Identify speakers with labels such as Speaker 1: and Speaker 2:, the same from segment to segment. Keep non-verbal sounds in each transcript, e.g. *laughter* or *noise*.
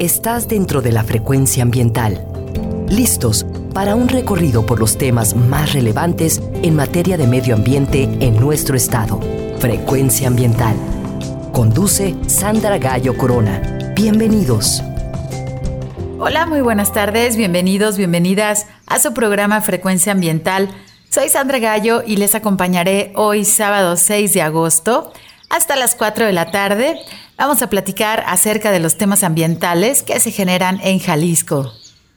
Speaker 1: Estás dentro de la frecuencia ambiental. Listos para un recorrido por los temas más relevantes en materia de medio ambiente en nuestro estado. Frecuencia ambiental. Conduce Sandra Gallo Corona. Bienvenidos.
Speaker 2: Hola, muy buenas tardes, bienvenidos, bienvenidas a su programa Frecuencia Ambiental. Soy Sandra Gallo y les acompañaré hoy sábado 6 de agosto hasta las 4 de la tarde. Vamos a platicar acerca de los temas ambientales que se generan en Jalisco.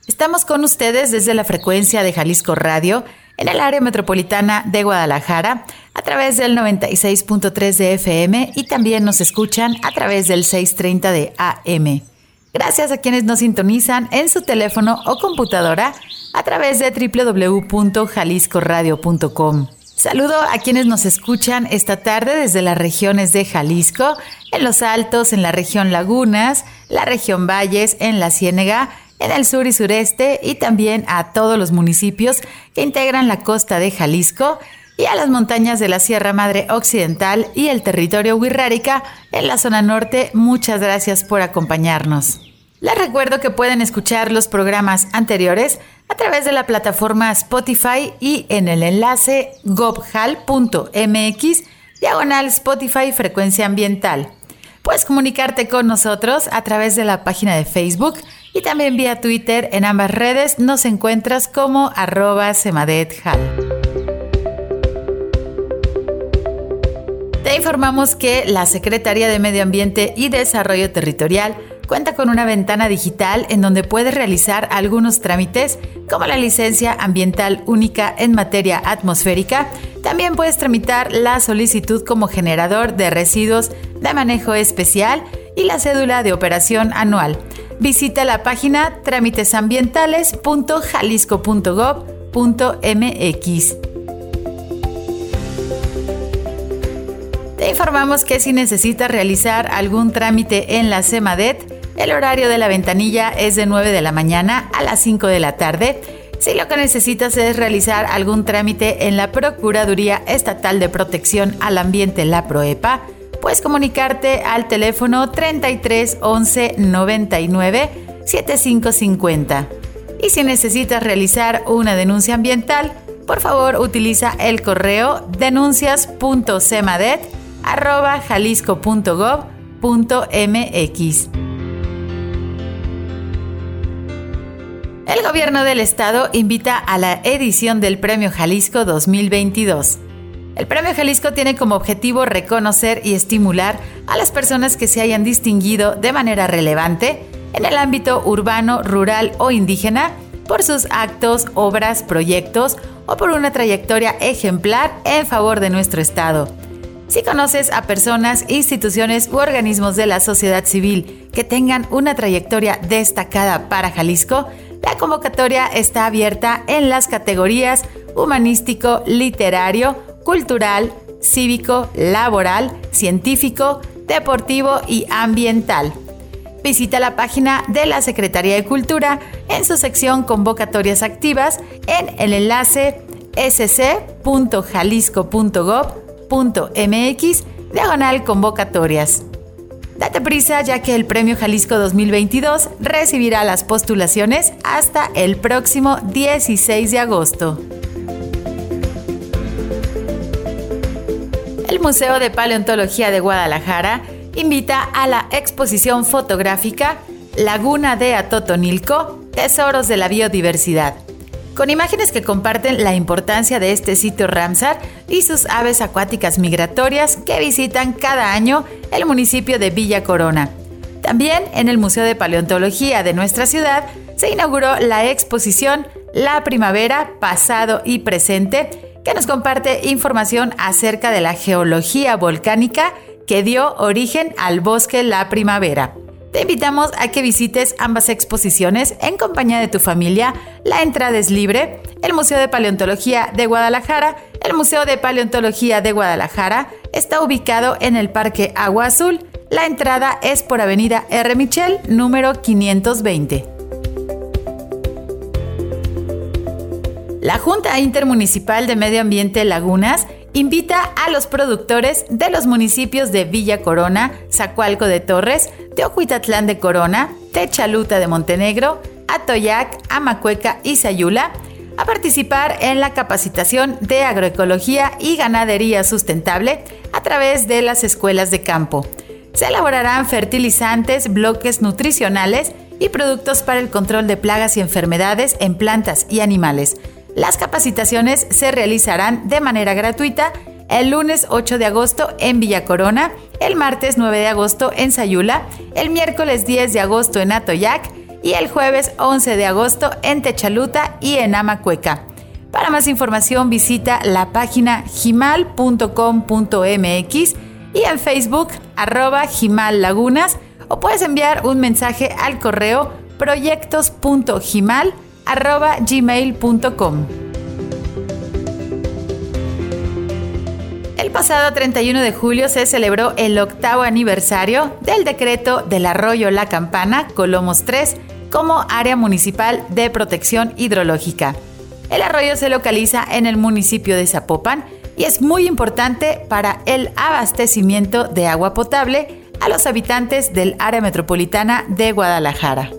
Speaker 2: Estamos con ustedes desde la frecuencia de Jalisco Radio en el área metropolitana de Guadalajara a través del 96.3 de FM y también nos escuchan a través del 630 de AM. Gracias a quienes nos sintonizan en su teléfono o computadora a través de www.jaliscoradio.com. Saludo a quienes nos escuchan esta tarde desde las regiones de Jalisco, en los Altos, en la región Lagunas, la región Valles, en la Ciénega, en el sur y sureste y también a todos los municipios que integran la costa de Jalisco y a las montañas de la Sierra Madre Occidental y el territorio Huirrárica en la zona norte. Muchas gracias por acompañarnos. Les recuerdo que pueden escuchar los programas anteriores a través de la plataforma Spotify y en el enlace gobhal.mx diagonal Spotify Frecuencia Ambiental. Puedes comunicarte con nosotros a través de la página de Facebook y también vía Twitter. En ambas redes nos encuentras como arroba semadethal. Te informamos que la Secretaría de Medio Ambiente y Desarrollo Territorial cuenta con una ventana digital en donde puedes realizar algunos trámites como la licencia ambiental única en materia atmosférica. También puedes tramitar la solicitud como generador de residuos de manejo especial y la cédula de operación anual. Visita la página trámitesambientales.jalisco.gov.mx. Te informamos que si necesitas realizar algún trámite en la CEMADET, el horario de la ventanilla es de 9 de la mañana a las 5 de la tarde. Si lo que necesitas es realizar algún trámite en la Procuraduría Estatal de Protección al Ambiente, la PROEPA, puedes comunicarte al teléfono 33 11 99 7550. Y si necesitas realizar una denuncia ambiental, por favor utiliza el correo denuncias.cemadet.jalisco.gov.mx. El gobierno del estado invita a la edición del Premio Jalisco 2022. El Premio Jalisco tiene como objetivo reconocer y estimular a las personas que se hayan distinguido de manera relevante en el ámbito urbano, rural o indígena por sus actos, obras, proyectos o por una trayectoria ejemplar en favor de nuestro Estado. Si conoces a personas, instituciones u organismos de la sociedad civil que tengan una trayectoria destacada para Jalisco, la convocatoria está abierta en las categorías humanístico, literario, cultural, cívico, laboral, científico, deportivo y ambiental. Visita la página de la Secretaría de Cultura en su sección Convocatorias Activas en el enlace sc.jalisco.gov.mx diagonal convocatorias. Date prisa ya que el Premio Jalisco 2022 recibirá las postulaciones hasta el próximo 16 de agosto. El Museo de Paleontología de Guadalajara invita a la exposición fotográfica Laguna de Atotonilco, Tesoros de la Biodiversidad con imágenes que comparten la importancia de este sitio Ramsar y sus aves acuáticas migratorias que visitan cada año el municipio de Villa Corona. También en el Museo de Paleontología de nuestra ciudad se inauguró la exposición La Primavera, Pasado y Presente, que nos comparte información acerca de la geología volcánica que dio origen al bosque La Primavera. Te invitamos a que visites ambas exposiciones en compañía de tu familia. La entrada es libre. El Museo de Paleontología de Guadalajara. El Museo de Paleontología de Guadalajara está ubicado en el Parque Agua Azul. La entrada es por Avenida R. Michel, número 520. La Junta Intermunicipal de Medio Ambiente Lagunas invita a los productores de los municipios de Villa Corona, Zacualco de Torres, Teocuitatlán de Corona, Techaluta de Montenegro, Atoyac, Amacueca y Sayula a participar en la capacitación de agroecología y ganadería sustentable a través de las escuelas de campo. Se elaborarán fertilizantes, bloques nutricionales y productos para el control de plagas y enfermedades en plantas y animales. Las capacitaciones se realizarán de manera gratuita el lunes 8 de agosto en Villa Corona, el martes 9 de agosto en Sayula, el miércoles 10 de agosto en Atoyac y el jueves 11 de agosto en Techaluta y en Amacueca. Para más información visita la página gimal.com.mx y en Facebook arroba Lagunas o puedes enviar un mensaje al correo proyectos.gimal arroba gmail.com. El pasado 31 de julio se celebró el octavo aniversario del decreto del arroyo La Campana, Colomos 3, como área municipal de protección hidrológica. El arroyo se localiza en el municipio de Zapopan y es muy importante para el abastecimiento de agua potable a los habitantes del área metropolitana de Guadalajara.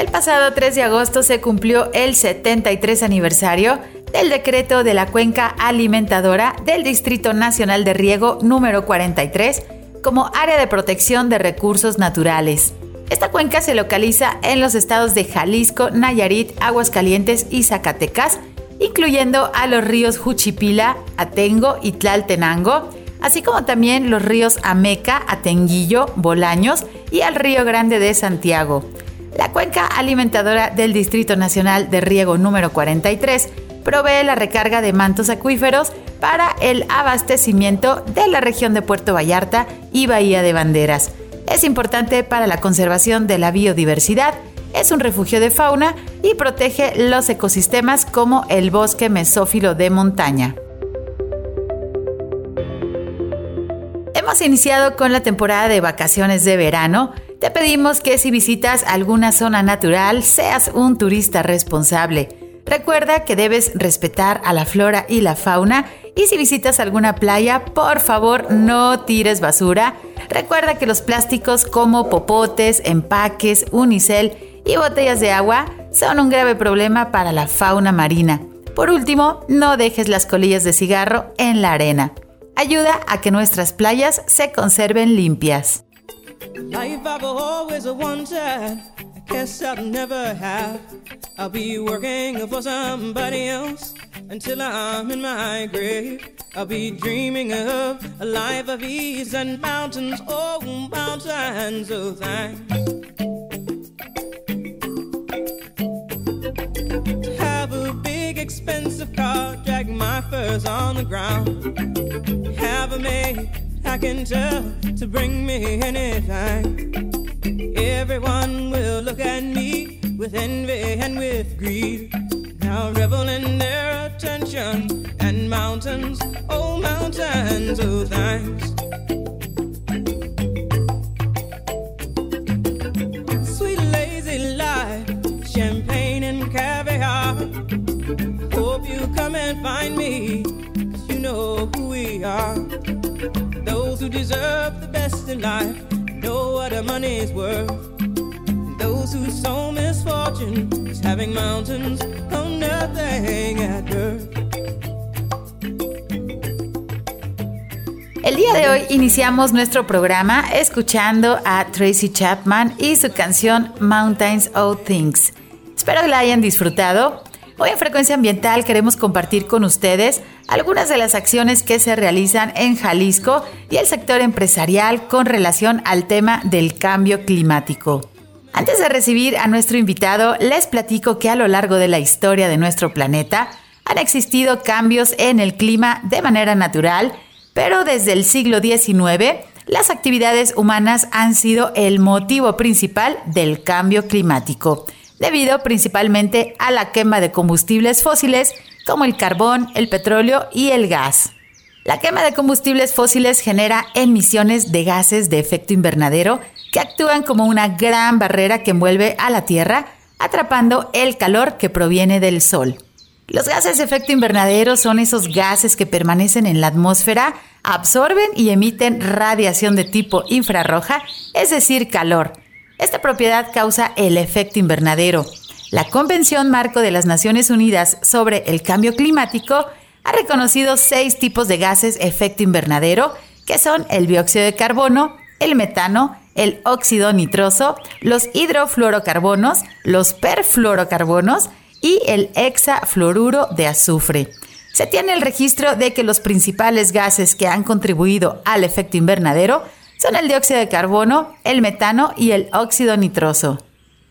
Speaker 2: El pasado 3 de agosto se cumplió el 73 aniversario del decreto de la cuenca alimentadora del Distrito Nacional de Riego número 43 como área de protección de recursos naturales. Esta cuenca se localiza en los estados de Jalisco, Nayarit, Aguascalientes y Zacatecas, incluyendo a los ríos Juchipila, Atengo y Tlaltenango, así como también los ríos Ameca, Atenguillo, Bolaños y al Río Grande de Santiago. La cuenca alimentadora del Distrito Nacional de Riego número 43 provee la recarga de mantos acuíferos para el abastecimiento de la región de Puerto Vallarta y Bahía de Banderas. Es importante para la conservación de la biodiversidad, es un refugio de fauna y protege los ecosistemas como el bosque mesófilo de montaña. Hemos iniciado con la temporada de vacaciones de verano. Te pedimos que si visitas alguna zona natural seas un turista responsable. Recuerda que debes respetar a la flora y la fauna y si visitas alguna playa, por favor no tires basura. Recuerda que los plásticos como popotes, empaques, unicel y botellas de agua son un grave problema para la fauna marina. Por último, no dejes las colillas de cigarro en la arena. Ayuda a que nuestras playas se conserven limpias. Guess I'll never have. I'll be working for somebody else until I'm in my grave. I'll be dreaming of a life of ease and mountains, oh, mountains of thanks. Have a big expensive car, drag my furs on the ground. Have a maid I can tell to bring me anything. Everyone will look at me with envy and with greed. Now revel in their attention and mountains, oh mountains, oh thanks. Sweet lazy life, champagne and caviar. Hope you come and find me, cause you know who we are. Life know what money's worth. Those who sow misfortune is having mountains nothing at. El día de hoy iniciamos nuestro programa escuchando a Tracy Chapman y su canción Mountains of Things. Espero que la hayan disfrutado. Hoy en Frecuencia Ambiental queremos compartir con ustedes algunas de las acciones que se realizan en Jalisco y el sector empresarial con relación al tema del cambio climático. Antes de recibir a nuestro invitado, les platico que a lo largo de la historia de nuestro planeta han existido cambios en el clima de manera natural, pero desde el siglo XIX las actividades humanas han sido el motivo principal del cambio climático debido principalmente a la quema de combustibles fósiles como el carbón, el petróleo y el gas. La quema de combustibles fósiles genera emisiones de gases de efecto invernadero que actúan como una gran barrera que envuelve a la Tierra, atrapando el calor que proviene del Sol. Los gases de efecto invernadero son esos gases que permanecen en la atmósfera, absorben y emiten radiación de tipo infrarroja, es decir, calor. Esta propiedad causa el efecto invernadero. La Convención Marco de las Naciones Unidas sobre el Cambio Climático ha reconocido seis tipos de gases efecto invernadero, que son el dióxido de carbono, el metano, el óxido nitroso, los hidrofluorocarbonos, los perfluorocarbonos y el hexafluoruro de azufre. Se tiene el registro de que los principales gases que han contribuido al efecto invernadero son el dióxido de carbono, el metano y el óxido nitroso.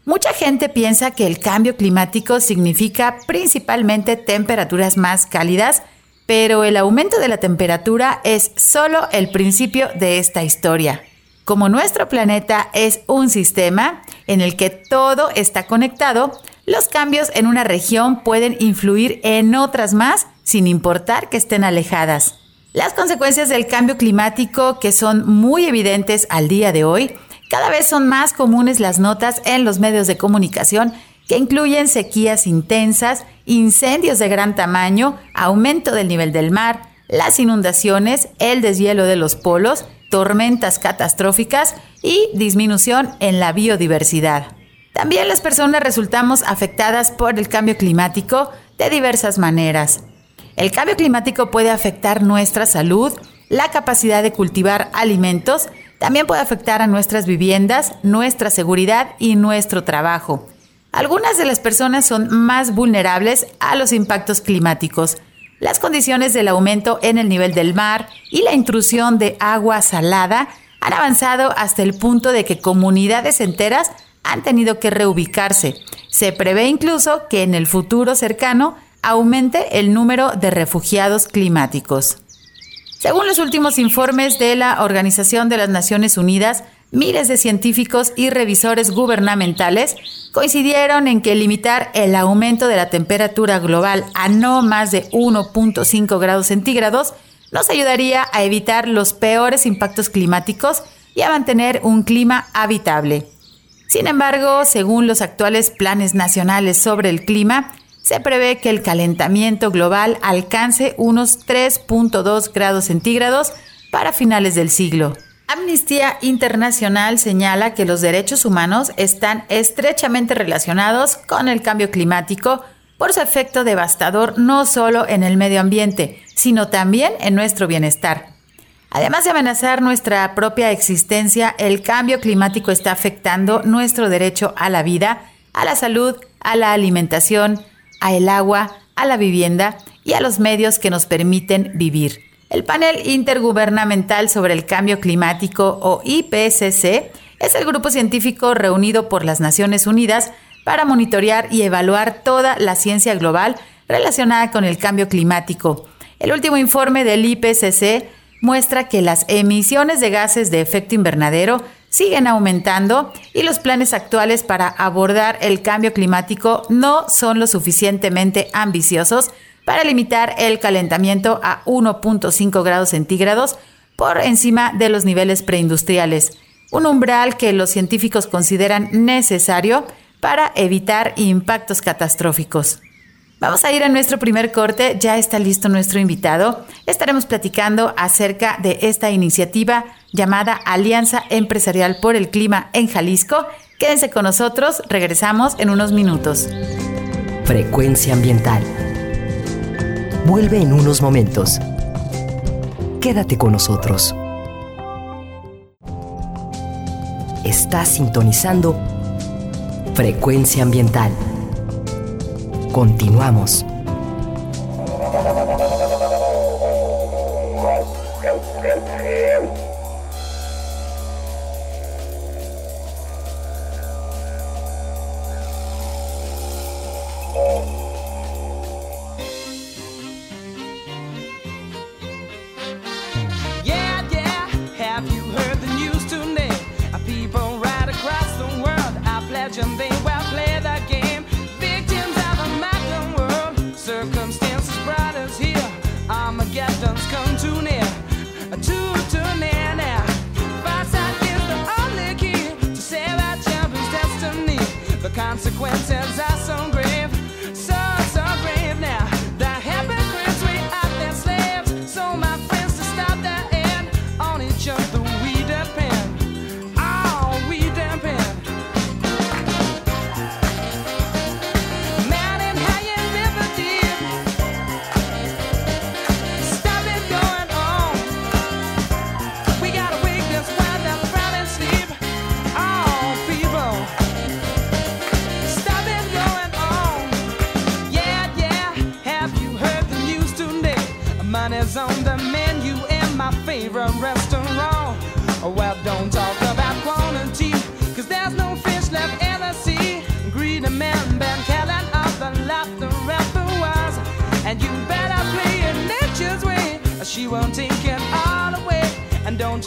Speaker 2: Mucha gente piensa que el cambio climático significa principalmente temperaturas más cálidas, pero el aumento de la temperatura es solo el principio de esta historia. Como nuestro planeta es un sistema en el que todo está conectado, los cambios en una región pueden influir en otras más sin importar que estén alejadas. Las consecuencias del cambio climático, que son muy evidentes al día de hoy, cada vez son más comunes las notas en los medios de comunicación que incluyen sequías intensas, incendios de gran tamaño, aumento del nivel del mar, las inundaciones, el deshielo de los polos, tormentas catastróficas y disminución en la biodiversidad. También las personas resultamos afectadas por el cambio climático de diversas maneras. El cambio climático puede afectar nuestra salud, la capacidad de cultivar alimentos, también puede afectar a nuestras viviendas, nuestra seguridad y nuestro trabajo. Algunas de las personas son más vulnerables a los impactos climáticos. Las condiciones del aumento en el nivel del mar y la intrusión de agua salada han avanzado hasta el punto de que comunidades enteras han tenido que reubicarse. Se prevé incluso que en el futuro cercano aumente el número de refugiados climáticos. Según los últimos informes de la Organización de las Naciones Unidas, miles de científicos y revisores gubernamentales coincidieron en que limitar el aumento de la temperatura global a no más de 1.5 grados centígrados nos ayudaría a evitar los peores impactos climáticos y a mantener un clima habitable. Sin embargo, según los actuales planes nacionales sobre el clima, se prevé que el calentamiento global alcance unos 3.2 grados centígrados para finales del siglo. Amnistía Internacional señala que los derechos humanos están estrechamente relacionados con el cambio climático por su efecto devastador no solo en el medio ambiente, sino también en nuestro bienestar. Además de amenazar nuestra propia existencia, el cambio climático está afectando nuestro derecho a la vida, a la salud, a la alimentación, a el agua, a la vivienda y a los medios que nos permiten vivir. El panel intergubernamental sobre el cambio climático o IPCC es el grupo científico reunido por las Naciones Unidas para monitorear y evaluar toda la ciencia global relacionada con el cambio climático. El último informe del IPCC muestra que las emisiones de gases de efecto invernadero siguen aumentando y los planes actuales para abordar el cambio climático no son lo suficientemente ambiciosos para limitar el calentamiento a 1.5 grados centígrados por encima de los niveles preindustriales, un umbral que los científicos consideran necesario para evitar impactos catastróficos. Vamos a ir a nuestro primer corte, ya está listo nuestro invitado. Estaremos platicando acerca de esta iniciativa llamada Alianza Empresarial por el Clima en Jalisco. Quédense con nosotros, regresamos en unos minutos.
Speaker 1: Frecuencia ambiental. Vuelve en unos momentos. Quédate con nosotros. Estás sintonizando Frecuencia ambiental. Continuamos.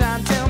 Speaker 3: And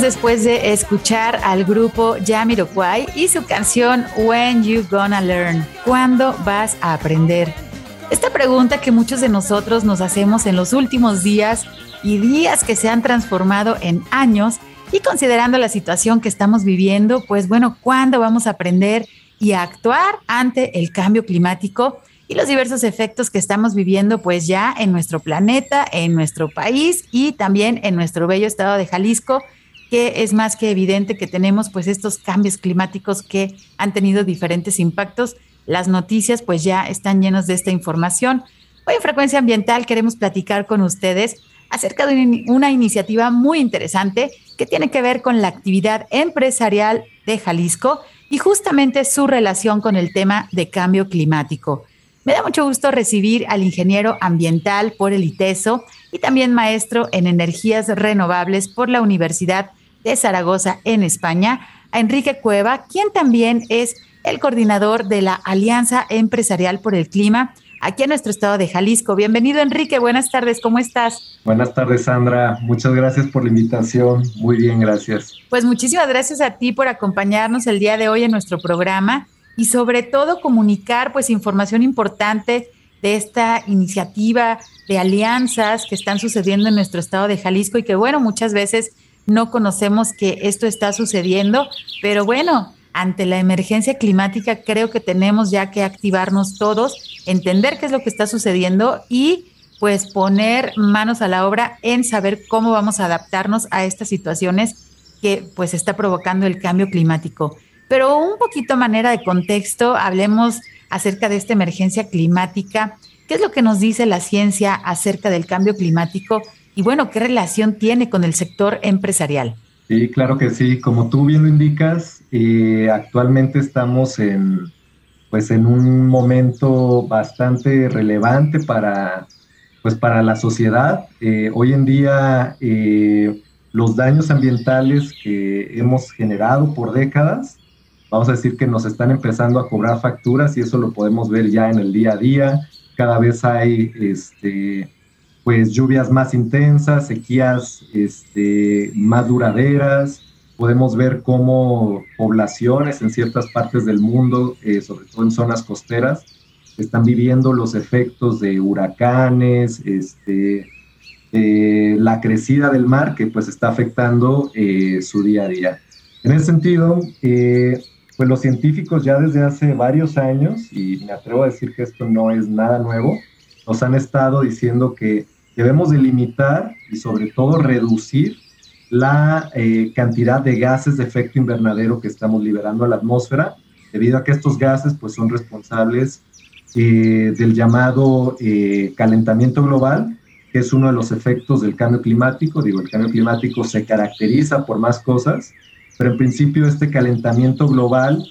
Speaker 2: Después de escuchar al grupo Jamiroquai y su canción When You Gonna Learn. ¿Cuándo vas a aprender? Esta pregunta que muchos de nosotros nos hacemos en los últimos días y días que se han transformado en años y considerando la situación que estamos viviendo, pues bueno, ¿cuándo vamos a aprender y a actuar ante el cambio climático? y los diversos efectos que estamos viviendo pues ya en nuestro planeta, en nuestro país y también en nuestro bello estado de Jalisco, que es más que evidente que tenemos pues estos cambios climáticos que han tenido diferentes impactos. Las noticias pues ya están llenos de esta información. Hoy en Frecuencia Ambiental queremos platicar con ustedes acerca de una iniciativa muy interesante que tiene que ver con la actividad empresarial de Jalisco y justamente su relación con el tema de cambio climático. Me da mucho gusto recibir al ingeniero ambiental por el ITESO y también maestro en energías renovables por la Universidad de Zaragoza en España, a Enrique Cueva, quien también es el coordinador de la Alianza Empresarial por el Clima aquí en nuestro estado de Jalisco. Bienvenido Enrique, buenas tardes, ¿cómo estás?
Speaker 4: Buenas tardes Sandra, muchas gracias por la invitación, muy bien, gracias.
Speaker 2: Pues muchísimas gracias a ti por acompañarnos el día de hoy en nuestro programa y sobre todo comunicar pues información importante de esta iniciativa de alianzas que están sucediendo en nuestro estado de Jalisco y que bueno, muchas veces no conocemos que esto está sucediendo, pero bueno, ante la emergencia climática creo que tenemos ya que activarnos todos, entender qué es lo que está sucediendo y pues poner manos a la obra en saber cómo vamos a adaptarnos a estas situaciones que pues está provocando el cambio climático. Pero un poquito manera de contexto, hablemos acerca de esta emergencia climática. ¿Qué es lo que nos dice la ciencia acerca del cambio climático? Y bueno, ¿qué relación tiene con el sector empresarial?
Speaker 4: Sí, claro que sí. Como tú bien lo indicas, eh, actualmente estamos en, pues, en un momento bastante relevante para, pues, para la sociedad. Eh, hoy en día, eh, los daños ambientales que hemos generado por décadas, vamos a decir que nos están empezando a cobrar facturas y eso lo podemos ver ya en el día a día. Cada vez hay este, pues lluvias más intensas, sequías este, más duraderas. Podemos ver cómo poblaciones en ciertas partes del mundo, eh, sobre todo en zonas costeras, están viviendo los efectos de huracanes, este, eh, la crecida del mar que pues está afectando eh, su día a día. En ese sentido, eh, pues los científicos ya desde hace varios años, y me atrevo a decir que esto no es nada nuevo, nos han estado diciendo que debemos delimitar y sobre todo reducir la eh, cantidad de gases de efecto invernadero que estamos liberando a la atmósfera debido a que estos gases pues, son responsables eh, del llamado eh, calentamiento global, que es uno de los efectos del cambio climático. Digo, el cambio climático se caracteriza por más cosas, pero en principio este calentamiento global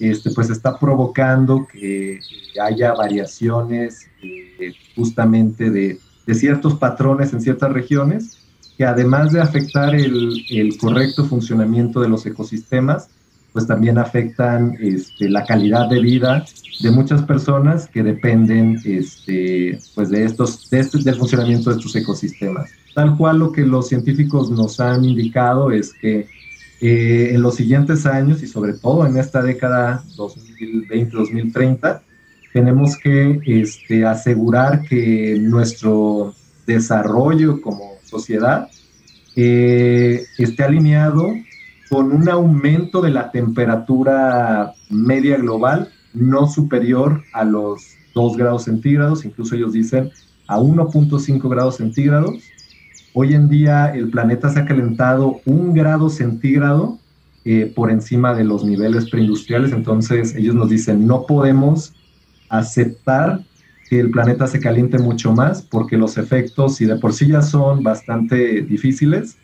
Speaker 4: este, pues está provocando que haya variaciones justamente de, de, ciertos patrones en ciertas regiones que además de afectar el, el correcto funcionamiento de los ecosistemas, pues también afectan este, la calidad de vida de muchas personas que dependen este, pues de estos, de este, del funcionamiento de estos ecosistemas. Tal cual lo que los científicos nos han indicado es que eh, en los siguientes años y sobre todo en esta década 2020-2030, tenemos que este, asegurar que nuestro desarrollo como sociedad eh, esté alineado con un aumento de la temperatura media global no superior a los 2 grados centígrados, incluso ellos dicen a 1.5 grados centígrados. Hoy en día el planeta se ha calentado un grado centígrado eh, por encima de los niveles preindustriales, entonces ellos nos dicen no podemos aceptar que el planeta se caliente mucho más porque los efectos, si de por sí ya son bastante difíciles,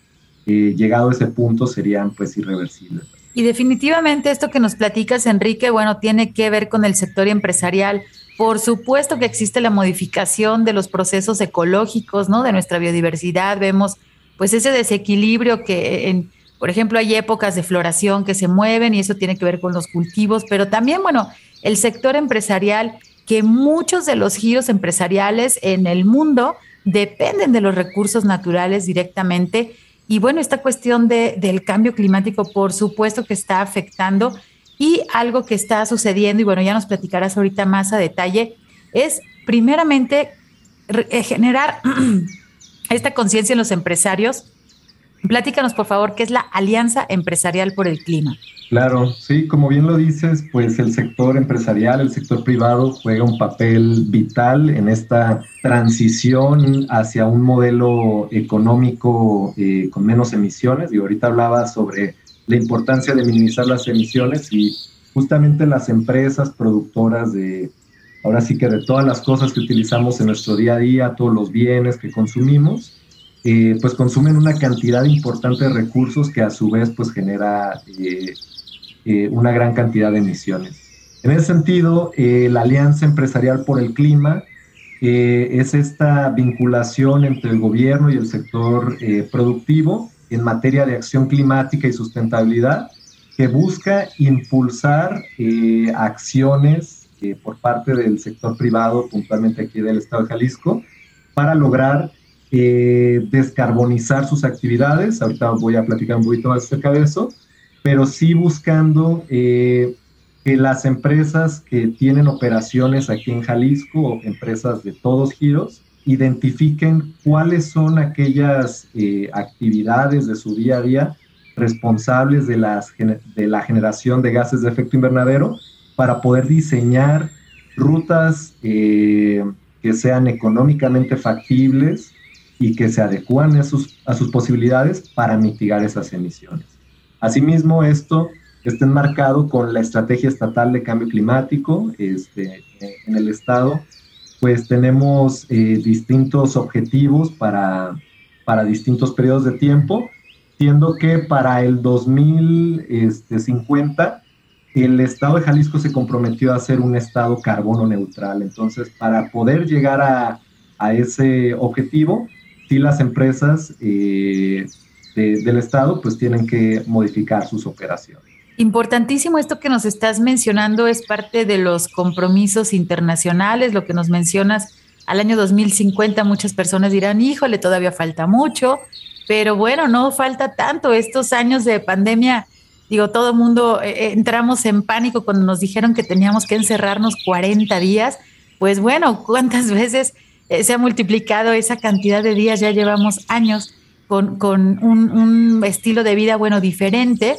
Speaker 4: eh, llegado a ese punto serían pues irreversibles.
Speaker 2: Y definitivamente esto que nos platicas, Enrique, bueno, tiene que ver con el sector empresarial. Por supuesto que existe la modificación de los procesos ecológicos, ¿no? De nuestra biodiversidad. Vemos pues ese desequilibrio que en, por ejemplo, hay épocas de floración que se mueven y eso tiene que ver con los cultivos, pero también, bueno, el sector empresarial, que muchos de los giros empresariales en el mundo dependen de los recursos naturales directamente y bueno, esta cuestión de, del cambio climático, por supuesto que está afectando y algo que está sucediendo, y bueno, ya nos platicarás ahorita más a detalle, es primeramente eh, generar *clears throat* esta conciencia en los empresarios. Platícanos, por favor, qué es la Alianza Empresarial por el Clima.
Speaker 4: Claro, sí, como bien lo dices, pues el sector empresarial, el sector privado juega un papel vital en esta transición hacia un modelo económico eh, con menos emisiones. Y ahorita hablaba sobre la importancia de minimizar las emisiones y justamente las empresas productoras de, ahora sí que de todas las cosas que utilizamos en nuestro día a día, todos los bienes que consumimos, eh, pues consumen una cantidad importante de recursos que a su vez pues genera eh, eh, una gran cantidad de emisiones. En ese sentido, eh, la Alianza Empresarial por el Clima es esta vinculación entre el gobierno y el sector productivo en materia de acción climática y sustentabilidad que busca impulsar acciones por parte del sector privado, puntualmente aquí del Estado de Jalisco, para lograr descarbonizar sus actividades. Ahorita voy a platicar un poquito más acerca de eso pero sí buscando eh, que las empresas que tienen operaciones aquí en Jalisco, empresas de todos giros, identifiquen cuáles son aquellas eh, actividades de su día a día responsables de, la generación de gases de efecto invernadero para poder diseñar rutas eh, que sean económicamente factibles y que se adecúan a sus, a sus posibilidades para mitigar esas emisiones. Asimismo, esto está enmarcado con la estrategia estatal de cambio climático este, en el Estado, pues tenemos eh, distintos objetivos para, para distintos periodos de tiempo, siendo que para el 2050 este, el Estado de Jalisco se comprometió a ser un Estado carbono neutral. Entonces, para poder llegar a, a ese objetivo, sí las empresas eh, del Estado, pues tienen que modificar sus operaciones.
Speaker 2: Importantísimo esto que nos estás mencionando es parte de los compromisos internacionales, lo que nos mencionas al año 2050 muchas personas dirán, híjole, todavía falta mucho, pero bueno, no falta tanto. Estos años de pandemia, digo, todo el mundo eh, eh, entramos en pánico cuando nos dijeron que teníamos que encerrarnos 40 días. Pues bueno, ¿cuántas *laughs* veces eh, se ha multiplicado esa cantidad de días? Ya llevamos años con, un, estilo de vida, bueno, diferente.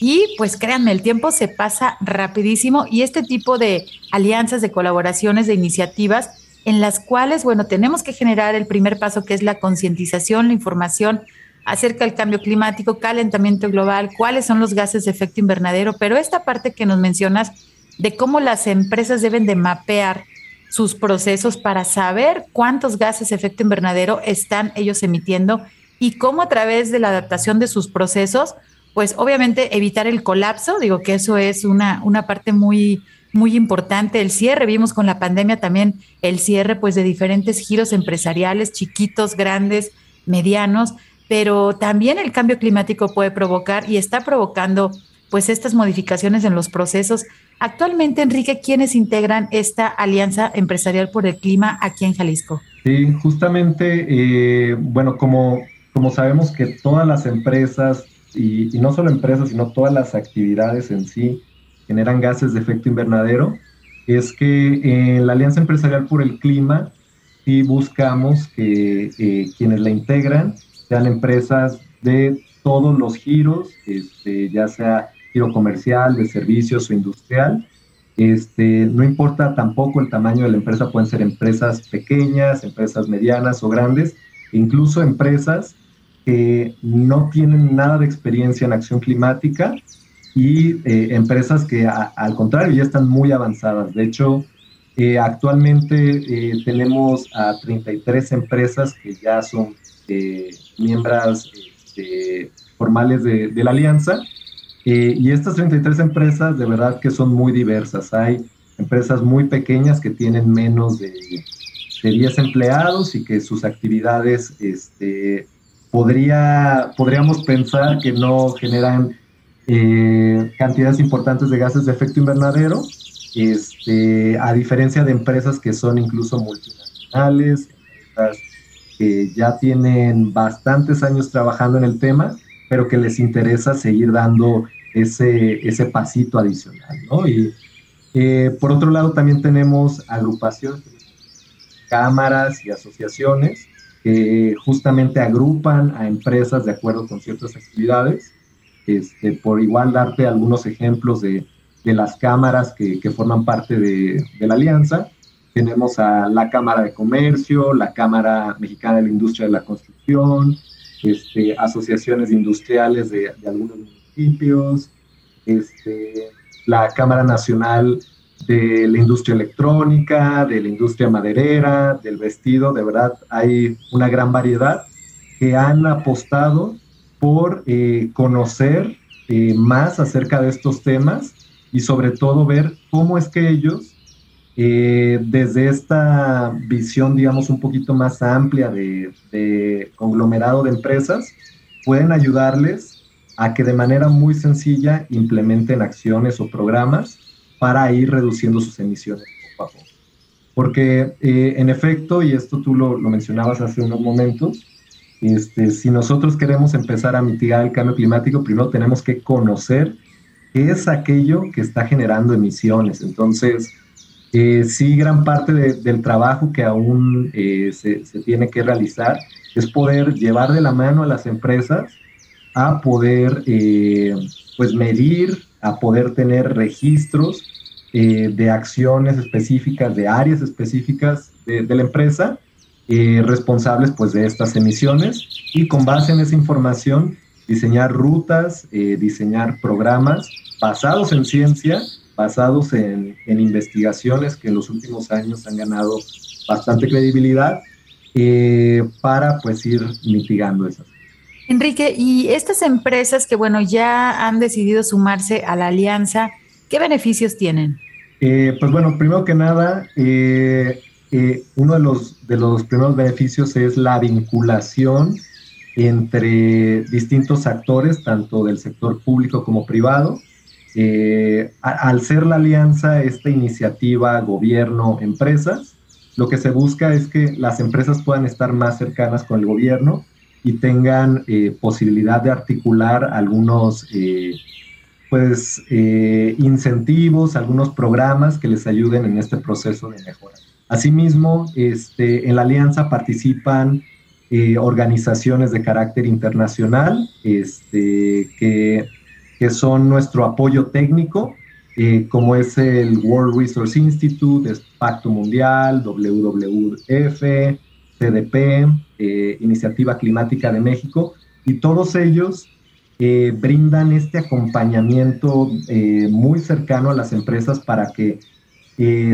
Speaker 2: Y pues créanme, el tiempo se pasa rapidísimo y este tipo de alianzas, de colaboraciones, de iniciativas en las cuales, bueno, tenemos que generar el primer paso que es la concientización, la información acerca del cambio climático, calentamiento global, cuáles son los gases de efecto invernadero, pero esta parte que nos mencionas de cómo las empresas deben de mapear sus procesos para saber cuántos gases de efecto invernadero están ellos emitiendo y cómo a través de la adaptación de sus procesos, pues obviamente evitar el colapso, digo que eso es una, una parte muy, muy importante. El cierre, vimos con la pandemia también el cierre pues de diferentes giros empresariales, chiquitos, grandes, medianos, pero también el cambio climático puede provocar y está provocando pues estas modificaciones en los procesos. Actualmente, Enrique, ¿quiénes integran esta Alianza Empresarial por el Clima aquí en Jalisco?
Speaker 4: Sí, justamente, eh, bueno, como, como sabemos que todas las empresas, y, no solo empresas, sino todas las actividades en sí, generan gases de efecto invernadero, es que en la Alianza Empresarial por el Clima sí buscamos que eh, quienes la integran sean empresas de todos los giros, este, ya sea giro comercial, de servicios o industrial. Este, no importa tampoco el tamaño de la empresa, pueden ser empresas pequeñas, empresas medianas o grandes, incluso empresas que no tienen nada de experiencia en acción climática y eh, empresas que al contrario ya están muy avanzadas. De hecho, eh, actualmente eh, tenemos a 33 empresas que ya son miembros este, formales de, de, la alianza y estas 33 empresas de verdad que son muy diversas. Hay empresas muy pequeñas que tienen menos de, 10 empleados y que sus actividades este, podría, podríamos pensar que no generan eh, cantidades importantes de gases de efecto invernadero, este, a diferencia de empresas que son incluso multinacionales, que ya tienen bastantes años trabajando en el tema, pero que les interesa seguir dando ese, ese pasito adicional, ¿no? Y eh, por otro lado también tenemos agrupaciones, cámaras y asociaciones que justamente agrupan a empresas de acuerdo con ciertas actividades. Este, por igual darte algunos ejemplos de, de las cámaras que, que forman parte de, de, la alianza. Tenemos a la Cámara de Comercio, la Cámara Mexicana de la Industria de la Construcción, este, asociaciones industriales de, de algunos este, la Cámara Nacional de la Industria Electrónica, de la Industria Maderera, del vestido, de verdad hay una gran variedad que han apostado por eh, conocer eh, más acerca de estos temas y sobre todo ver cómo es que ellos, eh, desde esta visión, digamos, un poquito más amplia de, de conglomerado de empresas, pueden ayudarles a que de manera muy sencilla implementen acciones o programas para ir reduciendo sus emisiones. Porque eh, en efecto, y esto tú lo, mencionabas hace unos momentos, este, si nosotros queremos empezar a mitigar el cambio climático, primero tenemos que conocer qué es aquello que está generando emisiones. Entonces, eh, sí, gran parte del trabajo que aún eh, se, se, tiene que realizar es poder llevar de la mano a las empresas a poder eh, pues medir, a poder tener registros eh, de acciones específicas, de áreas específicas de, la empresa, eh, responsables pues de estas emisiones y con base en esa información diseñar rutas, diseñar programas basados en ciencia, basados en, investigaciones que en los últimos años han ganado bastante credibilidad para pues ir mitigando esas
Speaker 2: Enrique, y estas empresas que, bueno, ya han decidido sumarse a la alianza, ¿qué beneficios tienen?
Speaker 4: Eh, pues bueno, primero que nada, eh, eh, uno de los, de los primeros beneficios es la vinculación entre distintos actores, tanto del sector público como privado. al ser la alianza, esta iniciativa gobierno-empresas, lo que se busca es que las empresas puedan estar más cercanas con el gobierno y tengan eh, posibilidad de articular algunos eh, pues, eh, incentivos, algunos programas que les ayuden en este proceso de mejora. Asimismo, este, en la alianza participan organizaciones de carácter internacional este, que, que son nuestro apoyo técnico, como es el World Resource Institute, el Pacto Mundial, WWF, CDP, eh, Iniciativa Climática de México, y todos ellos eh, brindan este acompañamiento eh, muy cercano a las empresas para que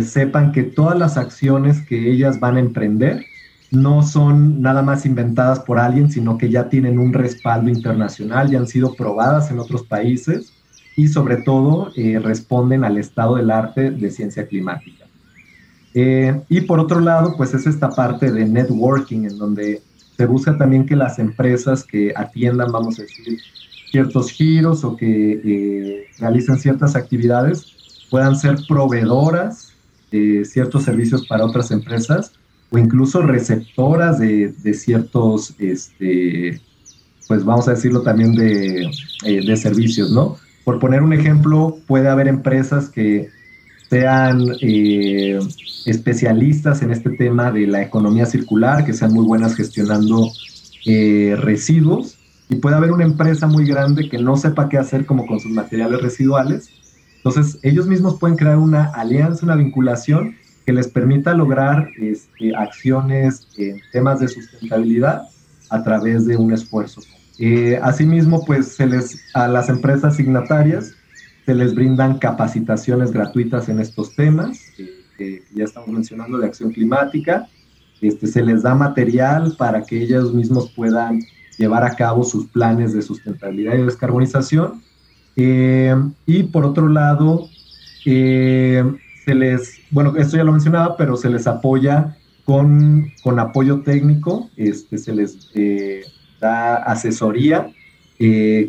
Speaker 4: sepan que todas las acciones que ellas van a emprender no son nada más inventadas por alguien, sino que ya tienen un respaldo internacional, ya han sido probadas en otros países y sobre todo responden al estado del arte de ciencia climática. Y por otro lado, pues es esta parte de networking en donde se busca también que las empresas que atiendan, vamos a decir, ciertos giros o que eh, realicen ciertas actividades puedan ser proveedoras de ciertos servicios para otras empresas o incluso receptoras de, ciertos, este, pues vamos a decirlo también de, eh, de, servicios, ¿no? Por poner un ejemplo, puede haber empresas que sean eh, especialistas en este tema de la economía circular, que sean muy buenas gestionando residuos y puede haber una empresa muy grande que no sepa qué hacer como con sus materiales residuales. Entonces, ellos mismos pueden crear una alianza, una vinculación que les permita lograr este, acciones en temas de sustentabilidad a través de un esfuerzo. Eh, asimismo, pues se les, a las empresas signatarias se les brindan capacitaciones gratuitas en estos temas, que ya estamos mencionando de acción climática. Este, se les da material para que ellos mismos puedan llevar a cabo sus planes de sustentabilidad y descarbonización. Eh, y por otro lado, eh, se les, bueno, esto ya lo mencionaba, pero se les apoya con, con apoyo técnico, este, se les eh, da asesoría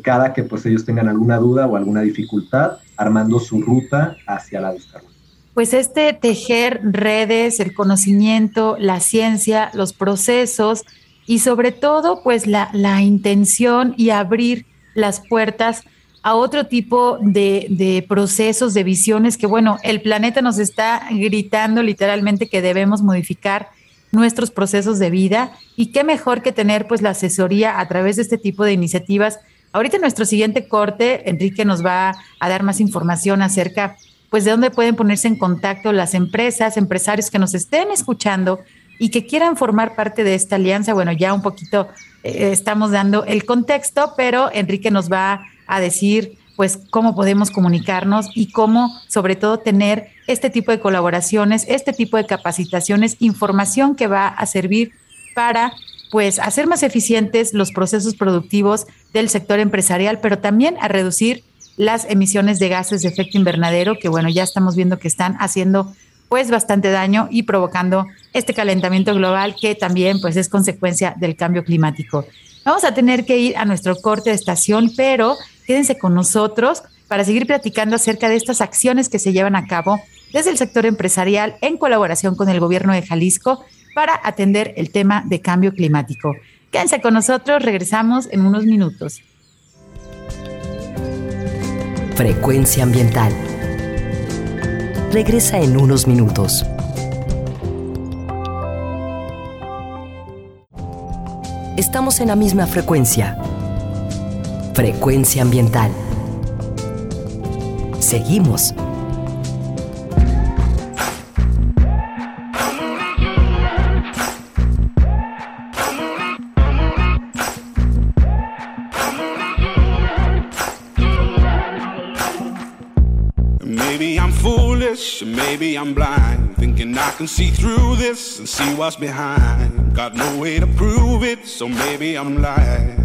Speaker 4: cada que pues ellos tengan alguna duda o alguna dificultad, armando su ruta hacia la descarbonización.
Speaker 2: Pues este tejer redes, el conocimiento, la ciencia, los procesos, y sobre todo pues la, intención y abrir las puertas a otro tipo de, de, procesos, de visiones que, bueno, el planeta nos está gritando literalmente que debemos modificar nuestros procesos de vida y qué mejor que tener pues la asesoría a través de este tipo de iniciativas. Ahorita en nuestro siguiente corte, Enrique nos va a dar más información acerca pues de dónde pueden ponerse en contacto las empresas, empresarios que nos estén escuchando y que quieran formar parte de esta alianza, bueno, ya un poquito eh, estamos dando el contexto, pero Enrique nos va a decir pues cómo podemos comunicarnos y cómo sobre todo tener este tipo de colaboraciones, este tipo de capacitaciones, información que va a servir para pues hacer más eficientes los procesos productivos del sector empresarial, pero también a reducir las emisiones de gases de efecto invernadero que bueno, ya estamos viendo que están haciendo pues bastante daño y provocando este calentamiento global que también pues es consecuencia del cambio climático. Vamos a tener que ir a nuestro corte de estación, pero quédense con nosotros para seguir platicando acerca de estas acciones que se llevan a cabo desde el sector empresarial en colaboración con el gobierno de Jalisco para atender el tema de cambio climático. Quédense con nosotros, regresamos en unos minutos.
Speaker 1: Frecuencia ambiental regresa en unos minutos. Estamos en la misma frecuencia. Frecuencia ambiental. Seguimos
Speaker 5: Maybe I'm blind, thinking I can see through this and see what's behind. Got no way to prove it, so maybe I'm lying.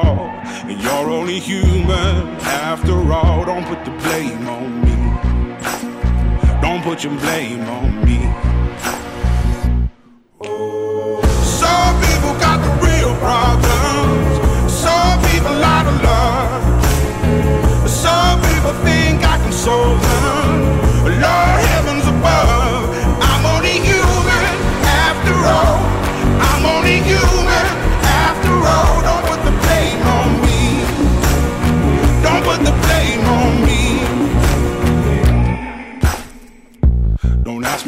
Speaker 5: And you're only human after all. Don't put the blame on me. Don't put your blame on me.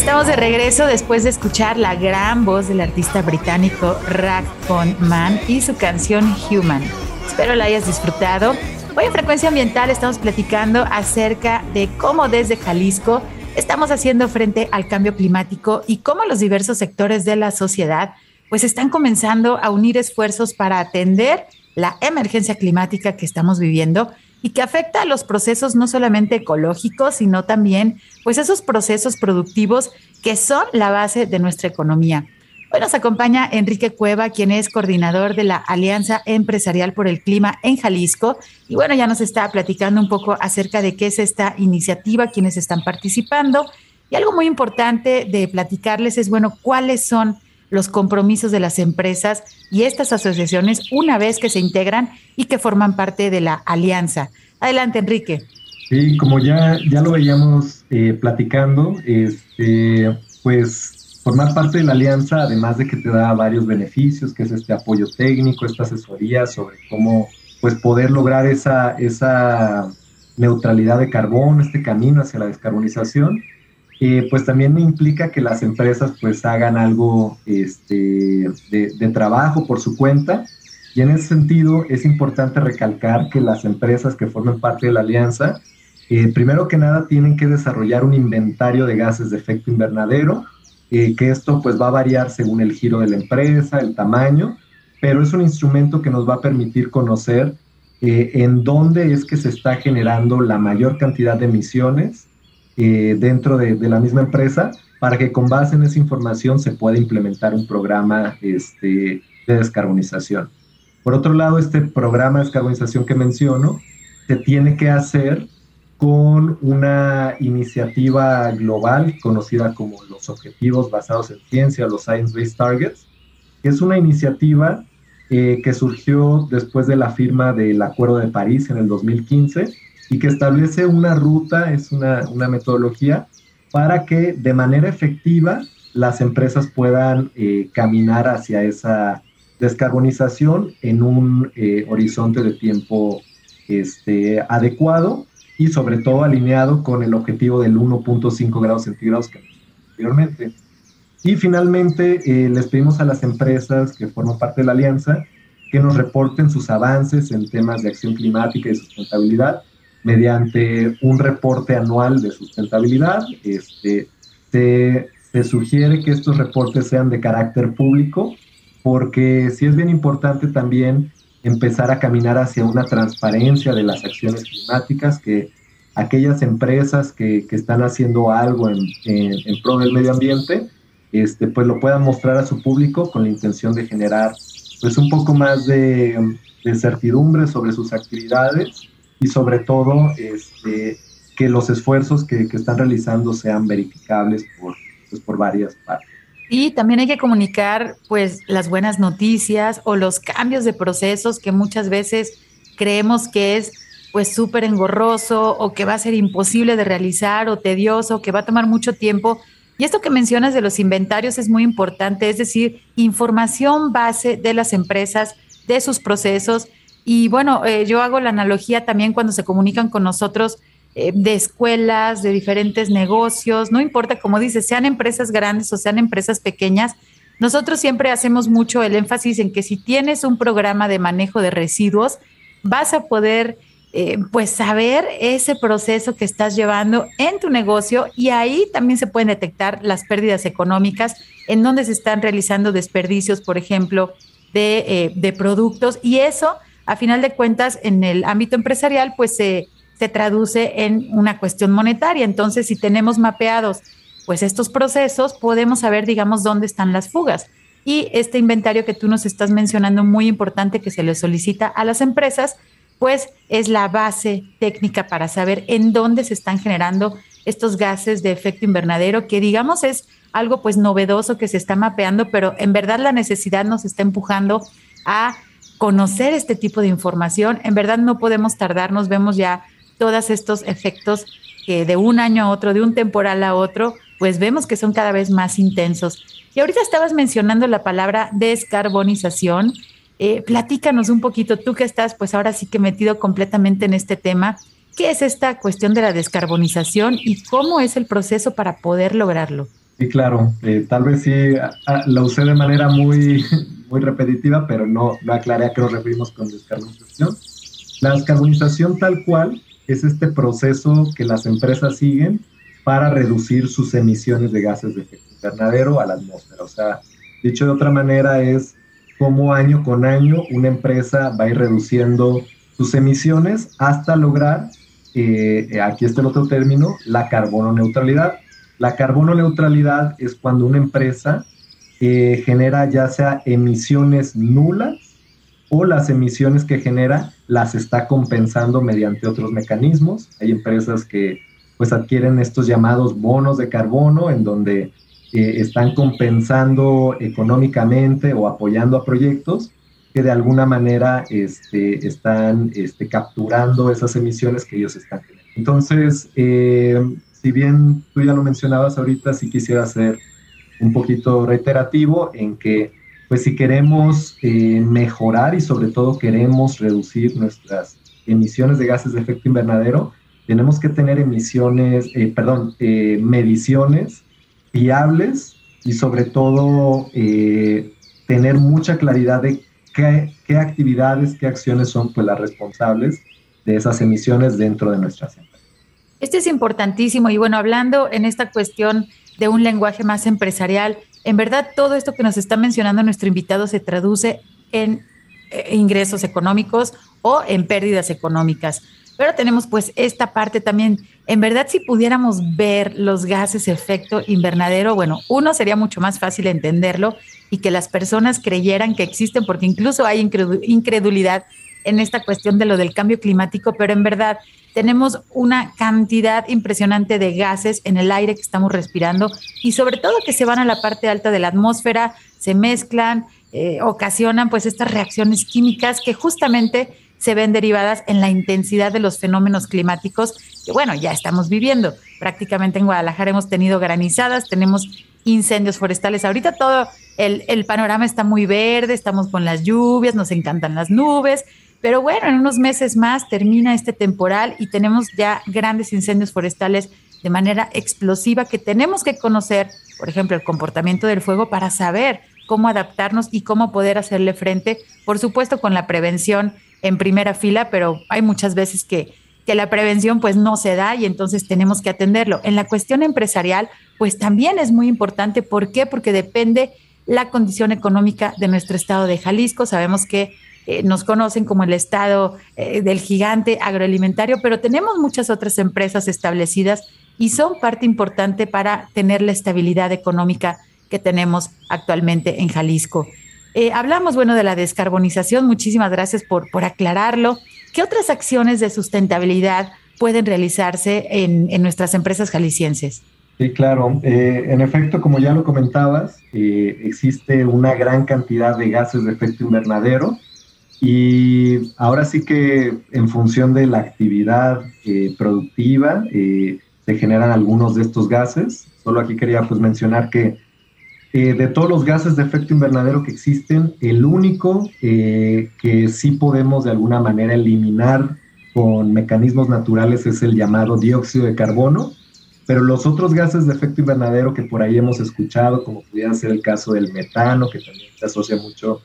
Speaker 2: Estamos de regreso después de escuchar la gran voz del artista británico Rag Man y su canción Human. Espero la hayas disfrutado. Hoy en Frecuencia Ambiental estamos platicando acerca de cómo desde Jalisco estamos haciendo frente al cambio climático y cómo los diversos sectores de la sociedad pues están comenzando a unir esfuerzos para atender la emergencia climática que estamos viviendo y que afecta a los procesos no solamente ecológicos, sino también pues esos procesos productivos que son la base de nuestra economía. Hoy nos acompaña Enrique Cueva, quien es coordinador de la Alianza Empresarial por el Clima en Jalisco. Y bueno, ya nos está platicando un poco acerca de qué es esta iniciativa, quiénes están participando. Y algo muy importante de platicarles es, bueno, cuáles son los compromisos de las empresas y estas asociaciones una vez que se integran y que forman parte de la alianza. Adelante, Enrique.
Speaker 4: Sí, como ya, ya lo veíamos eh, platicando, este, pues formar parte de la alianza, además de que te da varios beneficios, que es este apoyo técnico, esta asesoría sobre cómo pues, poder lograr esa, esa neutralidad de carbón, este camino hacia la descarbonización, pues también implica que las empresas pues hagan algo este, de, de trabajo por su cuenta. Y en ese sentido es importante recalcar que las empresas que formen parte de la alianza, eh, primero que nada tienen que desarrollar un inventario de gases de efecto invernadero, eh, que esto pues va a variar según el giro de la empresa, el tamaño, pero es un instrumento que nos va a permitir conocer eh, en dónde es que se está generando la mayor cantidad de emisiones eh, dentro de, de, la misma empresa para que con base en esa información se pueda implementar un programa este, de descarbonización. Por otro lado, este programa de descarbonización que menciono se tiene que hacer con una iniciativa global conocida como los Objetivos Basados en Ciencia, los Science-Based Targets, que es una iniciativa eh, que surgió después de la firma del Acuerdo de París en el 2015 y que establece una ruta, es una, una metodología para que de manera efectiva las empresas puedan eh, caminar hacia esa descarbonización en un eh, horizonte de tiempo este, adecuado y sobre todo alineado con el objetivo del 1.5 grados centígrados que anteriormente. Y finalmente eh, les pedimos a las empresas que forman parte de la alianza que nos reporten sus avances en temas de acción climática y sustentabilidad mediante un reporte anual de sustentabilidad. Este, se, se sugiere que estos reportes sean de carácter público porque sí es bien importante también empezar a caminar hacia una transparencia de las acciones climáticas, que aquellas empresas que, que están haciendo algo en, en, en, pro del medio ambiente, este, pues lo puedan mostrar a su público con la intención de generar pues un poco más de, de certidumbre sobre sus actividades y sobre todo este, que los esfuerzos que, que, están realizando sean verificables por, pues, por varias partes.
Speaker 2: Y también hay que comunicar pues las buenas noticias o los cambios de procesos que muchas veces creemos que es pues súper engorroso o que va a ser imposible de realizar o tedioso, que va a tomar mucho tiempo. Y esto que mencionas de los inventarios es muy importante, es decir, información base de las empresas, de sus procesos. Y bueno, eh, yo hago la analogía también cuando se comunican con nosotros eh, de escuelas, de diferentes negocios, no importa, como dices, sean empresas grandes o sean empresas pequeñas, nosotros siempre hacemos mucho el énfasis en que si tienes un programa de manejo de residuos, vas a poder eh, pues saber ese proceso que estás llevando en tu negocio y ahí también se pueden detectar las pérdidas económicas en donde se están realizando desperdicios, por ejemplo, de, eh, de productos y eso, a final de cuentas, en el ámbito empresarial, pues se se traduce en una cuestión monetaria. Entonces, si tenemos mapeados pues estos procesos, podemos saber, digamos, dónde están las fugas. Y este inventario que tú nos estás mencionando, muy importante que se le solicita a las empresas, pues es la base técnica para saber en dónde se están generando estos gases de efecto invernadero, que digamos es algo pues novedoso que se está mapeando, pero en verdad la necesidad nos está empujando a conocer este tipo de información. En verdad no podemos tardarnos, vemos ya todos estos efectos que de un año a otro, de un temporal a otro, pues vemos que son cada vez más intensos. Y ahorita estabas mencionando la palabra descarbonización. Eh, platícanos un poquito, tú que estás pues ahora sí que metido completamente en este tema, ¿qué es esta cuestión de la descarbonización y cómo es el proceso para poder lograrlo?
Speaker 4: Sí, claro, eh, tal vez sí la usé de manera muy, *laughs* muy repetitiva, pero no, no aclaré a qué nos referimos con descarbonización. La descarbonización tal cual es este proceso que las empresas siguen para reducir sus emisiones de gases de efecto invernadero a la atmósfera. O sea, dicho de otra manera, es cómo año con año una empresa va a ir reduciendo sus emisiones hasta lograr, eh, aquí está el otro término, la carbono neutralidad. La carbono neutralidad es cuando una empresa eh, genera ya sea emisiones nulas o las emisiones que genera las está compensando mediante otros mecanismos. Hay empresas que pues adquieren estos llamados bonos de carbono en donde eh, están compensando económicamente o apoyando a proyectos que de alguna manera este, están este, capturando esas emisiones que ellos están generando. Entonces, eh, si bien tú ya lo mencionabas ahorita, sí quisiera ser un poquito reiterativo en que, pues si queremos eh, mejorar y sobre todo queremos reducir nuestras emisiones de gases de efecto invernadero, tenemos que tener emisiones, eh, perdón, eh, mediciones fiables y sobre todo tener mucha claridad de qué, qué, actividades, qué acciones son pues, las responsables de esas emisiones dentro de nuestras empresas.
Speaker 2: Este es importantísimo y bueno, hablando en esta cuestión de un lenguaje más empresarial, en verdad todo esto que nos está mencionando nuestro invitado se traduce en ingresos económicos o en pérdidas económicas. Pero tenemos pues esta parte también. En verdad, si pudiéramos ver los gases efecto invernadero, bueno, uno sería mucho más fácil entenderlo y que las personas creyeran que existen, porque incluso hay incredulidad en esta cuestión de lo del cambio climático, pero en verdad tenemos una cantidad impresionante de gases en el aire que estamos respirando y sobre todo que se van a la parte alta de la atmósfera, se mezclan, eh, ocasionan pues estas reacciones químicas que justamente se ven derivadas en la intensidad de los fenómenos climáticos que, bueno, ya estamos viviendo. Prácticamente en Guadalajara hemos tenido granizadas, tenemos incendios forestales. Ahorita todo el, el, panorama está muy verde, estamos con las lluvias, nos encantan las nubes, pero bueno, en unos meses más termina este temporal y tenemos ya grandes incendios forestales de manera explosiva que tenemos que conocer, por ejemplo, el comportamiento del fuego para saber cómo adaptarnos y cómo poder hacerle frente, por supuesto, con la prevención en primera fila, pero hay muchas veces que, que la prevención pues no se da y entonces tenemos que atenderlo. En la cuestión empresarial, pues también es muy importante. ¿Por qué? Porque depende la condición económica de nuestro estado de Jalisco. Sabemos que eh, nos conocen como el estado eh, del gigante agroalimentario, pero tenemos muchas otras empresas establecidas y son parte importante para tener la estabilidad económica que tenemos actualmente en Jalisco. Eh, hablamos, bueno, de la descarbonización. Muchísimas gracias por, por aclararlo. ¿Qué otras acciones de sustentabilidad pueden realizarse en, en nuestras empresas jaliscienses?
Speaker 4: Sí, claro. En efecto, como ya lo comentabas, existe una gran cantidad de gases de efecto invernadero y ahora sí que en función de la actividad eh, productiva se generan algunos de estos gases. Solo aquí quería pues mencionar que eh, de todos los gases de efecto invernadero que existen, el único eh, que sí podemos de alguna manera eliminar con mecanismos naturales es el llamado dióxido de carbono, pero los otros gases de efecto invernadero que por ahí hemos escuchado, como pudiera ser el caso del metano, que también se asocia mucho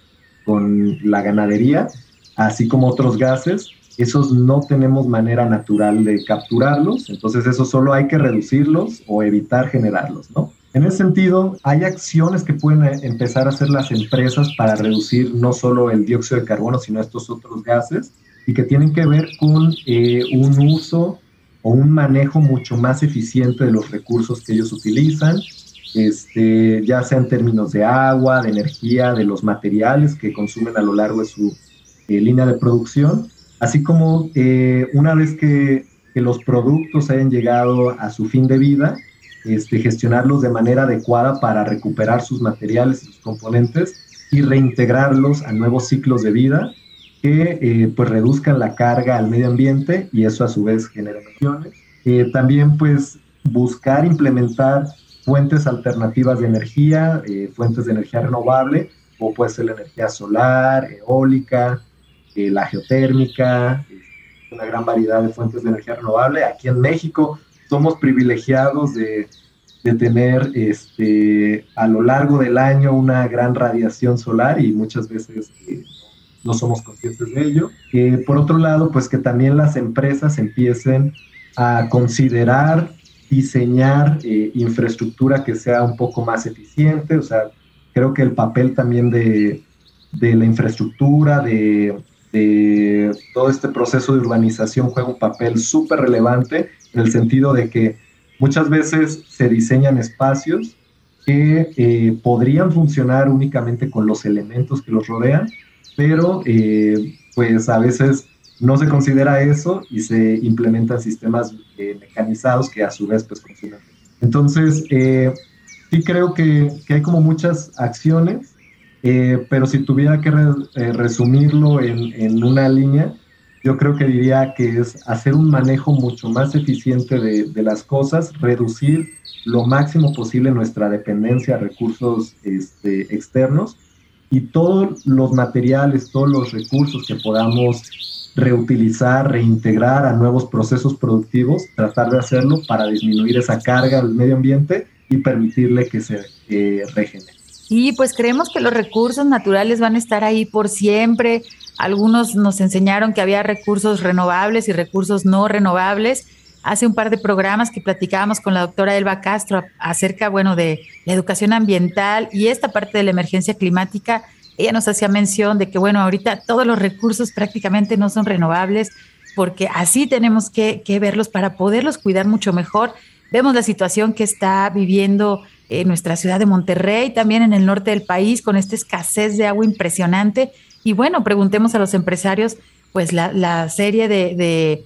Speaker 4: con la ganadería, así como otros gases, esos no tenemos manera natural de capturarlos, entonces eso solo hay que reducirlos o evitar generarlos, ¿no? En ese sentido, hay acciones que pueden eh, empezar a hacer las empresas para reducir no solo el dióxido de carbono, sino estos otros gases. y que tienen que ver con eh, un uso o un manejo mucho más eficiente de los recursos que ellos utilizan, este, ya sea en términos de agua, de energía, de los materiales que consumen a lo largo de su eh, línea de producción, así como eh, una vez que, los productos hayan llegado a su fin de vida, este, gestionarlos de manera adecuada para recuperar sus materiales y sus componentes y reintegrarlos a nuevos ciclos de vida que eh, pues reduzcan la carga al medio ambiente y eso a su vez genera emisiones. También pues buscar implementar fuentes alternativas de energía, eh, fuentes de energía renovable, como puede ser la energía solar, eólica, la geotérmica, una gran variedad de fuentes de energía renovable. Aquí en México somos privilegiados de, de tener este, a lo largo del año una gran radiación solar y muchas veces no somos conscientes de ello. Eh, por otro lado, pues que también las empresas empiecen a considerar diseñar eh, infraestructura que sea un poco más eficiente, o sea, creo que el papel también de, de la infraestructura, de, de, todo este proceso de urbanización juega un papel súper relevante en el sentido de que muchas veces se diseñan espacios que eh, podrían funcionar únicamente con los elementos que los rodean, pero eh, pues a veces no se considera eso y se implementan sistemas eh, mecanizados que a su vez pues funcionan. Entonces, eh, sí creo que, que, hay como muchas acciones, pero si tuviera que re, resumirlo en, en, una línea, yo creo que diría que es hacer un manejo mucho más eficiente de, de las cosas, reducir lo máximo posible nuestra dependencia a recursos este, externos y todos los materiales, todos los recursos que podamos reutilizar, reintegrar a nuevos procesos productivos, tratar de hacerlo para disminuir esa carga al medio ambiente y permitirle que se eh, regenere.
Speaker 2: Y pues creemos que los recursos naturales van a estar ahí por siempre. Algunos nos enseñaron que había recursos renovables y recursos no renovables. Hace un par de programas que platicábamos con la doctora Elba Castro acerca, bueno, de la educación ambiental y esta parte de la emergencia climática, ella nos hacía mención de que, bueno, ahorita todos los recursos prácticamente no son renovables porque así tenemos que, verlos para poderlos cuidar mucho mejor. Vemos la situación que está viviendo en nuestra ciudad de Monterrey, también en el norte del país, con esta escasez de agua impresionante. Y bueno, preguntemos a los empresarios, pues la, serie de, de,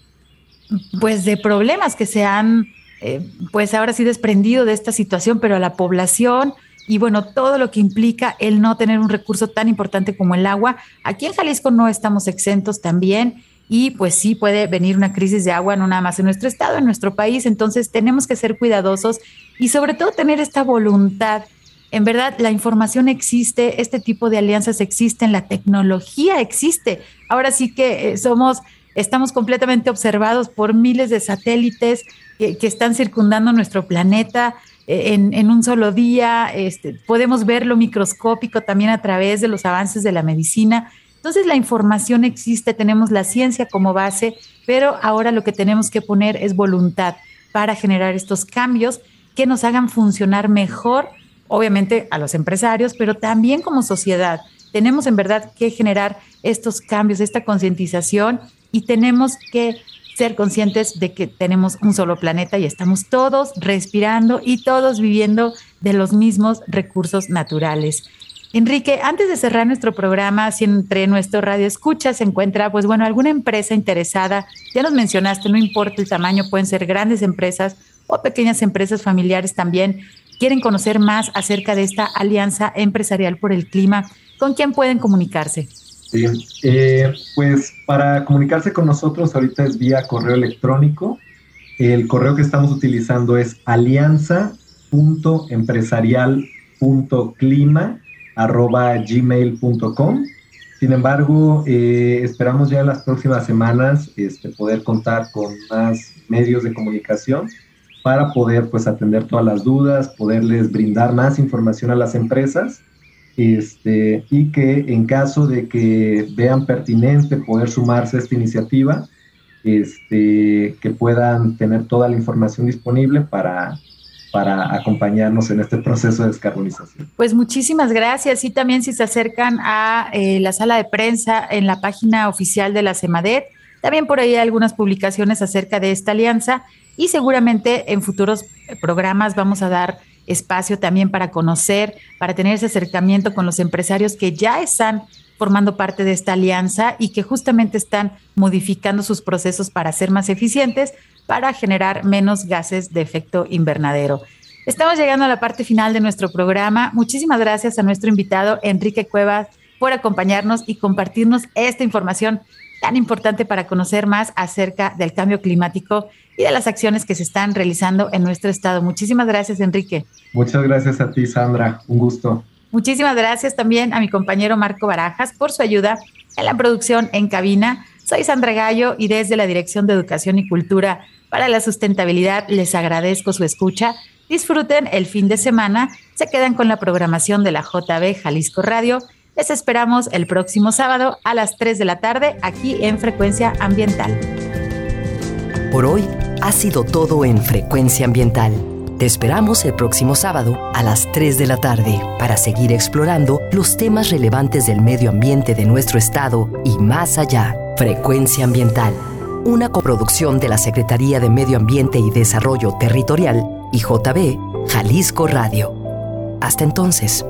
Speaker 2: pues de problemas que se han eh, pues ahora sí desprendido de esta situación, pero a la población y bueno, todo lo que implica el no tener un recurso tan importante como el agua. Aquí en Jalisco no estamos exentos también y pues sí puede venir una crisis de agua, no nada más en nuestro estado, en nuestro país, entonces tenemos que ser cuidadosos y sobre todo tener esta voluntad. En verdad, la información existe, este tipo de alianzas existen, la tecnología existe. Ahora sí que eh, somos, estamos completamente observados por miles de satélites, que, están circundando nuestro planeta en, un solo día. Este, podemos ver lo microscópico también a través de los avances de la medicina. Entonces la información existe, tenemos la ciencia como base, pero ahora lo que tenemos que poner es voluntad para generar estos cambios que nos hagan funcionar mejor, obviamente a los empresarios, pero también como sociedad. Tenemos en verdad que generar estos cambios, esta concientización y tenemos que ser conscientes de que tenemos un solo planeta y estamos todos respirando y todos viviendo de los mismos recursos naturales. Enrique, antes de cerrar nuestro programa, si entre nuestro radio escucha se encuentra, pues bueno, alguna empresa interesada, ya nos mencionaste, no importa el tamaño, pueden ser grandes empresas o pequeñas empresas familiares también, quieren conocer más acerca de esta alianza empresarial por el clima, ¿con quién pueden comunicarse?
Speaker 4: Sí, eh, pues para comunicarse con nosotros ahorita es vía correo electrónico. El correo que estamos utilizando es alianza.empresarial.clima.gmail.com. Sin embargo, eh, esperamos ya en las próximas semanas este, poder contar con más medios de comunicación para poder pues atender todas las dudas, poderles brindar más información a las empresas este, y que en caso de que vean pertinente poder sumarse a esta iniciativa, este, que puedan tener toda la información disponible para, para acompañarnos en este proceso de descarbonización.
Speaker 2: Pues muchísimas gracias y también si se acercan a eh, la sala de prensa en la página oficial de la CEMADET, también por ahí hay algunas publicaciones acerca de esta alianza y seguramente en futuros programas vamos a dar espacio también para conocer, para tener ese acercamiento con los empresarios que ya están formando parte de esta alianza y que justamente están modificando sus procesos para ser más eficientes, para generar menos gases de efecto invernadero. Estamos llegando a la parte final de nuestro programa. Muchísimas gracias a nuestro invitado Enrique Cuevas por acompañarnos y compartirnos esta información tan importante para conocer más acerca del cambio climático y de las acciones que se están realizando en nuestro estado. Muchísimas gracias, Enrique.
Speaker 4: Muchas gracias a ti, Sandra. Un gusto.
Speaker 2: Muchísimas gracias también a mi compañero Marco Barajas por su ayuda en la producción en cabina. Soy Sandra Gallo y desde la Dirección de Educación y Cultura para la sustentabilidad. Les agradezco su escucha. Disfruten el fin de semana. Se quedan con la programación de la JB Jalisco Radio. Les esperamos el próximo sábado a las 3 de la tarde aquí en Frecuencia Ambiental.
Speaker 1: Por hoy ha sido todo en Frecuencia Ambiental. Te esperamos el próximo sábado a las 3 de la tarde para seguir explorando los temas relevantes del medio ambiente de nuestro estado y más allá. Frecuencia Ambiental una coproducción de la Secretaría de Medio Ambiente y Desarrollo Territorial y JB Jalisco Radio. Hasta entonces.